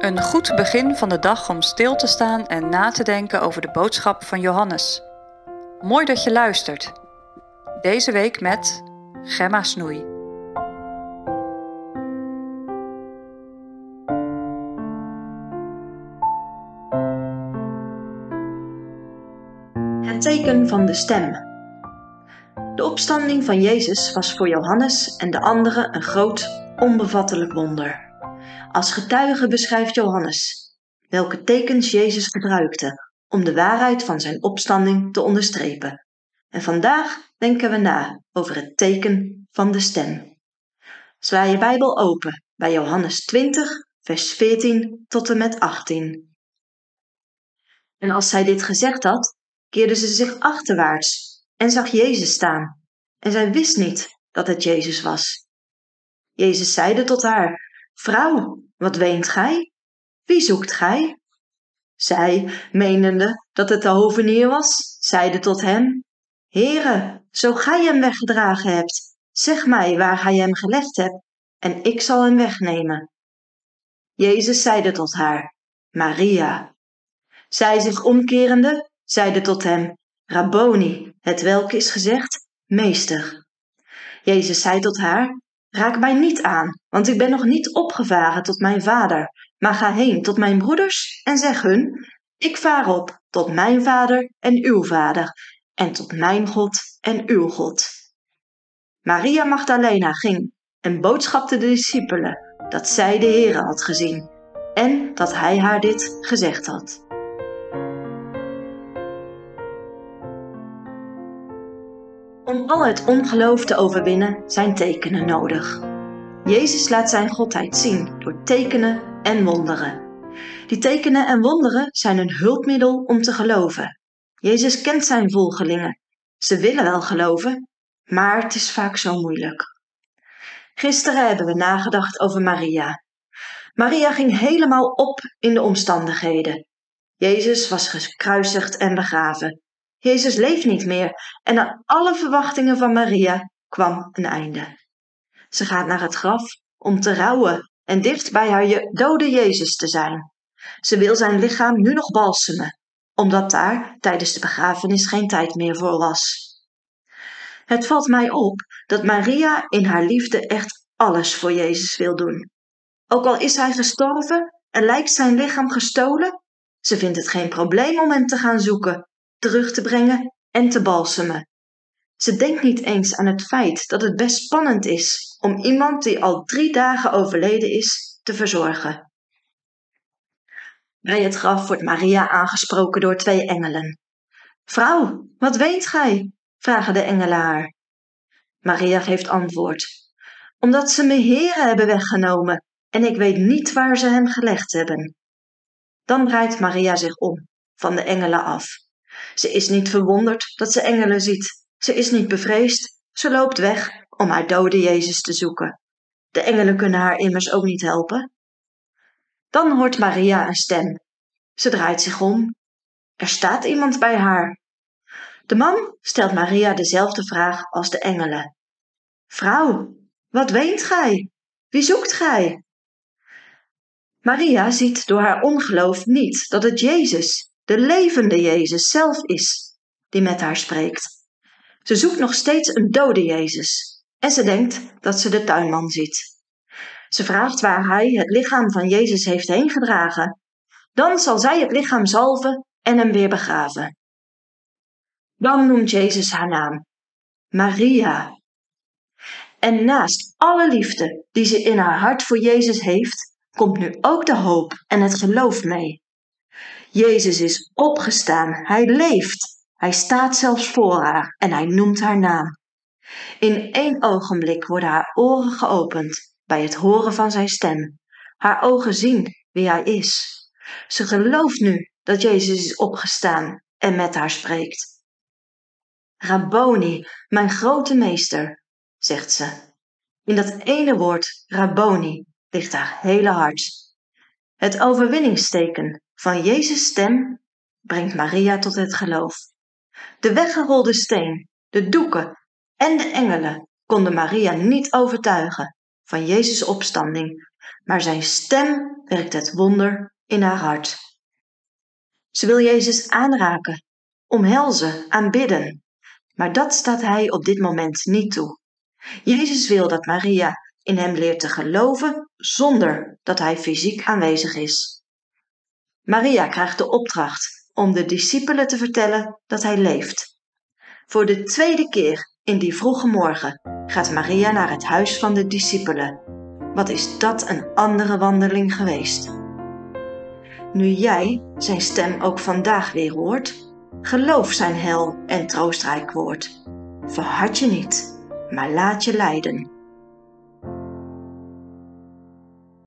Een goed begin van de dag om stil te staan en na te denken over de boodschap van Johannes. Mooi dat je luistert. Deze week met Gemma Snoei. Het teken van de stem. De opstanding van Jezus was voor Johannes en de anderen een groot, onbevattelijk wonder. Als getuige beschrijft Johannes welke tekens Jezus gebruikte om de waarheid van zijn opstanding te onderstrepen. En vandaag denken we na over het teken van de stem. Sla je Bijbel open bij Johannes 20, vers 14 tot en met 18. En als zij dit gezegd had, keerde ze zich achterwaarts en zag Jezus staan. En zij wist niet dat het Jezus was. Jezus zeide tot haar: Vrouw, wat weent gij? Wie zoekt gij? Zij, menende dat het de hovenier was, zeide tot hem: Heere, zo gij hem weggedragen hebt, zeg mij waar gij hem gelegd hebt, en ik zal hem wegnemen. Jezus zeide tot haar: Maria. Zij zich omkerende, zeide tot hem: Rabboni, het welk is gezegd: Meester. Jezus zei tot haar: Raak mij niet aan, want ik ben nog niet opgevaren tot mijn vader, maar ga heen tot mijn broeders en zeg hun: Ik vaar op tot mijn vader en uw vader, en tot mijn God en uw God. Maria Magdalena ging en boodschapte de discipelen dat zij de Heere had gezien en dat hij haar dit gezegd had. Al het ongeloof te overwinnen zijn tekenen nodig. Jezus laat zijn godheid zien door tekenen en wonderen. Die tekenen en wonderen zijn een hulpmiddel om te geloven. Jezus kent zijn volgelingen. Ze willen wel geloven, maar het is vaak zo moeilijk. Gisteren hebben we nagedacht over Maria. Maria ging helemaal op in de omstandigheden. Jezus was gekruisigd en begraven. Jezus leeft niet meer en aan alle verwachtingen van Maria kwam een einde. Ze gaat naar het graf om te rouwen en dicht bij haar dode Jezus te zijn. Ze wil zijn lichaam nu nog balsemen, omdat daar tijdens de begrafenis geen tijd meer voor was. Het valt mij op dat Maria in haar liefde echt alles voor Jezus wil doen. Ook al is hij gestorven en lijkt zijn lichaam gestolen, ze vindt het geen probleem om hem te gaan zoeken terug te brengen en te balsemen. Ze denkt niet eens aan het feit dat het best spannend is om iemand die al drie dagen overleden is te verzorgen. Bij het graf wordt Maria aangesproken door twee engelen. Vrouw, wat weet gij? vragen de engelen haar. Maria geeft antwoord. Omdat ze me heren hebben weggenomen en ik weet niet waar ze hem gelegd hebben. Dan draait Maria zich om, van de engelen af ze is niet verwonderd dat ze engelen ziet. Ze is niet bevreesd. Ze loopt weg om haar dode Jezus te zoeken. De engelen kunnen haar immers ook niet helpen. Dan hoort Maria een stem. Ze draait zich om. Er staat iemand bij haar. De man stelt Maria dezelfde vraag als de engelen. Vrouw, wat weent gij? Wie zoekt gij? Maria ziet door haar ongeloof niet dat het Jezus, de levende Jezus zelf is, die met haar spreekt. Ze zoekt nog steeds een dode Jezus en ze denkt dat ze de tuinman ziet. Ze vraagt waar hij het lichaam van Jezus heeft heen gedragen. Dan zal zij het lichaam zalven en hem weer begraven. Dan noemt Jezus haar naam, Maria. En naast alle liefde die ze in haar hart voor Jezus heeft, komt nu ook de hoop en het geloof mee. Jezus is opgestaan, hij leeft. Hij staat zelfs voor haar en hij noemt haar naam. In één ogenblik worden haar oren geopend bij het horen van zijn stem. Haar ogen zien wie hij is. Ze gelooft nu dat Jezus is opgestaan en met haar spreekt. Rabboni, mijn grote meester, zegt ze. In dat ene woord, Rabboni, ligt haar hele hart. Het overwinningsteken van Jezus' stem brengt Maria tot het geloof. De weggerolde steen, de doeken en de engelen konden Maria niet overtuigen van Jezus' opstanding, maar zijn stem werkt het wonder in haar hart. Ze wil Jezus aanraken, omhelzen, aanbidden, maar dat staat hij op dit moment niet toe. Jezus wil dat Maria in hem leert te geloven zonder dat hij fysiek aanwezig is. Maria krijgt de opdracht om de discipelen te vertellen dat hij leeft. Voor de tweede keer in die vroege morgen gaat Maria naar het huis van de discipelen. Wat is dat een andere wandeling geweest? Nu jij zijn stem ook vandaag weer hoort, geloof zijn hel en troostrijk woord. Verhard je niet, maar laat je leiden.